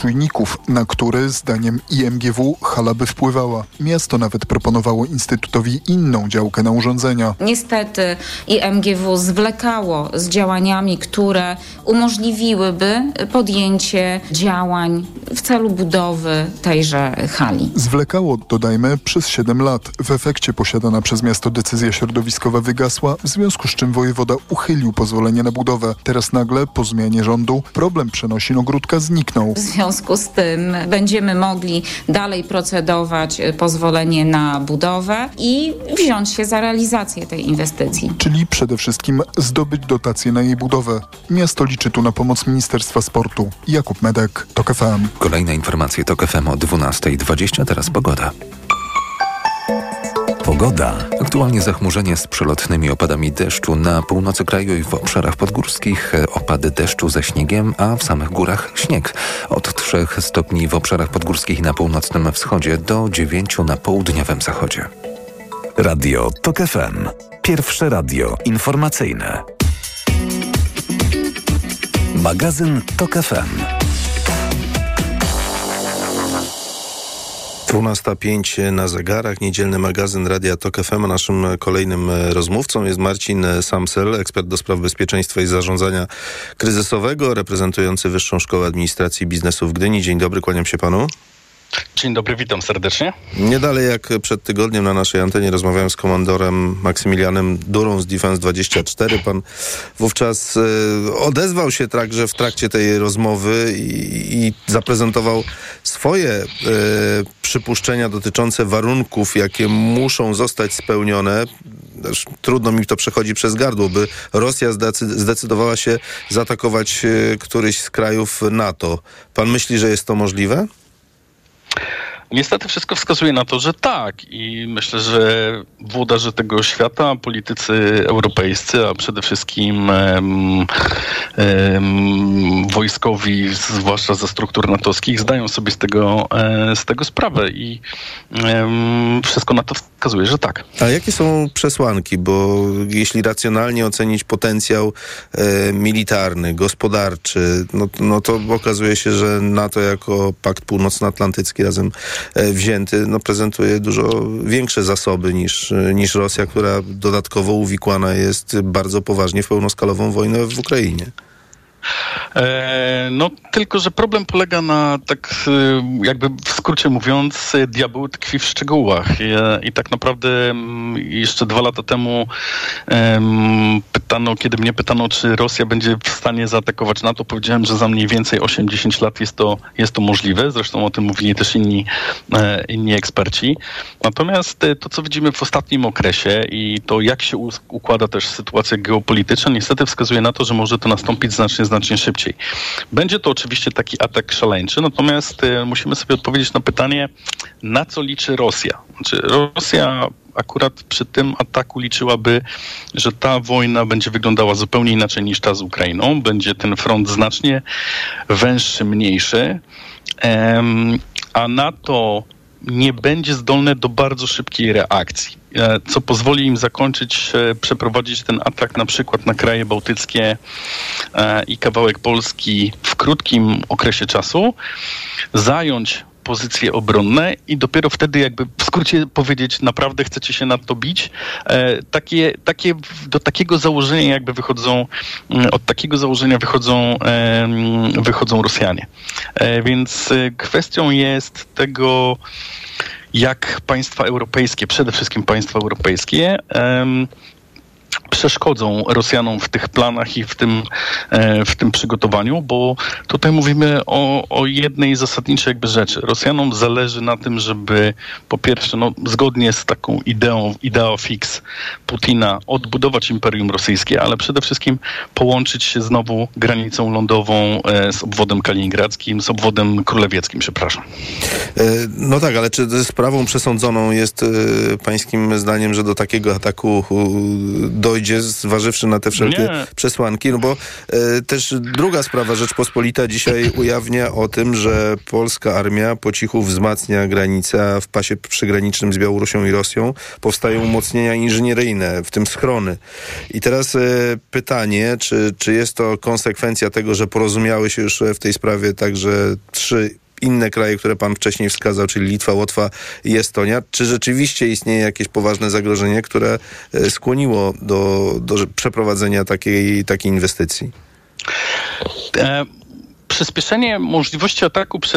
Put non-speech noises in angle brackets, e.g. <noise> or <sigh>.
czujników, na które zdaniem IMGW hala by wpływała. Miasto nawet proponowało Instytutowi inną działkę na urządzenia. Niestety IMGW zwlekało z działaniami, które umożliwiłyby podjęcie działań w celu budowy tejże hali. Zwlekało, dodajmy, przez 7 lat. W efekcie posiadana przez miasto decyzja środowiskowa wygasła, w związku z czym wojewoda uchylił pozwolenie na budowę. Teraz nagle, po zmianie rządu, problem przenosin ogródka zniknął. W związku z tym będziemy mogli dalej procedować y, pozwolenie na budowę i wziąć się za realizację tej inwestycji. Czyli przede wszystkim zdobyć dotacje na jej budowę. Miasto liczy tu na pomoc Ministerstwa Sportu. Jakub Medek, TOK FM. Kolejne informacje TOK FM o 12.20, teraz pogoda. Pogoda. Aktualnie zachmurzenie z przelotnymi opadami deszczu na północy kraju i w obszarach podgórskich, opady deszczu ze śniegiem, a w samych górach śnieg. Od 3 stopni w obszarach podgórskich na północnym wschodzie do 9 na południowym zachodzie. Radio TOK FM. Pierwsze radio informacyjne. Magazyn TOK FM. 12.05 na zegarach, niedzielny magazyn Radia Tok FM. Naszym kolejnym rozmówcą jest Marcin Samsel, ekspert do spraw bezpieczeństwa i zarządzania kryzysowego, reprezentujący Wyższą Szkołę Administracji i Biznesu w Gdyni. Dzień dobry, kłaniam się panu. Dzień dobry, witam serdecznie. Nie dalej jak przed tygodniem na naszej antenie rozmawiałem z komandorem Maksymilianem Durą z Defense 24. Pan wówczas e, odezwał się także w trakcie tej rozmowy i, i zaprezentował swoje e, przypuszczenia dotyczące warunków, jakie muszą zostać spełnione. Trudno mi to przechodzi przez gardło, by Rosja zdecydowała się zaatakować e, któryś z krajów NATO. Pan myśli, że jest to możliwe? Niestety wszystko wskazuje na to, że tak. I myślę, że włodarze tego świata, politycy europejscy, a przede wszystkim wojskowi, zwłaszcza ze struktur natowskich, zdają sobie z tego, e, z tego sprawę. I wszystko na to wskazuje, że tak. A jakie są przesłanki? Bo jeśli racjonalnie ocenić potencjał e, militarny, gospodarczy, no, no to okazuje się, że NATO jako Pakt Północnoatlantycki razem E, wzięty, no, prezentuje dużo większe zasoby niż, niż Rosja, która dodatkowo uwikłana jest bardzo poważnie w pełnoskalową wojnę w Ukrainie. E, no tylko, że problem polega na tak e, jakby w skrócie mówiąc, diabeł tkwi w szczegółach I, i tak naprawdę mm, jeszcze dwa lata temu pytano, kiedy mnie pytano, czy Rosja będzie w stanie zaatakować NATO, powiedziałem, że za mniej więcej 8-10 lat jest to, jest to możliwe. Zresztą o tym mówili też inni, e, inni eksperci. Natomiast to, co widzimy w ostatnim okresie i to, jak się układa też sytuacja geopolityczna, niestety wskazuje na to, że może to nastąpić znacznie, znacznie szybciej. Będzie to oczywiście taki atak szaleńczy, natomiast y, musimy sobie odpowiedzieć na pytanie, na co liczy Rosja. Znaczy, Rosja akurat przy tym ataku liczyłaby, że ta wojna będzie wyglądała zupełnie inaczej niż ta z Ukrainą. Będzie ten front znacznie węższy, mniejszy. A na to nie będzie zdolne do bardzo szybkiej reakcji, e, co pozwoli im zakończyć, e, przeprowadzić ten atak na przykład na kraje bałtyckie e, i kawałek Polski w krótkim okresie czasu, zająć pozycje obronne i dopiero wtedy jakby w skrócie powiedzieć naprawdę chcecie się nad to bić. E, takie, takie, do takiego założenia jakby wychodzą, mm, od takiego założenia wychodzą, wychodzą Rosjanie. E, więc e, kwestią jest tego, jak państwa europejskie, przede wszystkim państwa europejskie, przeszkodzą Rosjanom w tych planach i w tym, e, w tym przygotowaniu, bo tutaj mówimy o, o jednej zasadniczej jakby rzeczy. Rosjanom zależy na tym, żeby po pierwsze, no, zgodnie z taką ideą, ideą fix Putina, odbudować Imperium Rosyjskie, ale przede wszystkim połączyć się znowu granicą lądową e, z obwodem kaliningradzkim, z obwodem królewieckim, przepraszam. E, no tak, ale czy sprawą przesądzoną jest pańskim zdaniem, że do takiego ataku dojdzie dojdzie, zważywszy na te wszelkie Nie. przesłanki? No bo e, też druga sprawa, Rzeczpospolita dzisiaj <clears throat> ujawnia o tym, że polska armia po cichu wzmacnia granice, a w pasie przygranicznym z Białorusią i Rosją powstają umocnienia inżynieryjne, w tym schrony. I teraz e, pytanie, czy, czy jest to konsekwencja tego, że porozumiały się już w tej sprawie także trzy inne kraje, które pan wcześniej wskazał, czyli Litwa, Łotwa i Estonia. Czy rzeczywiście istnieje jakieś poważne zagrożenie, które e, skłoniło do, do przeprowadzenia takiej, takiej inwestycji? E, przyspieszenie możliwości ataku przez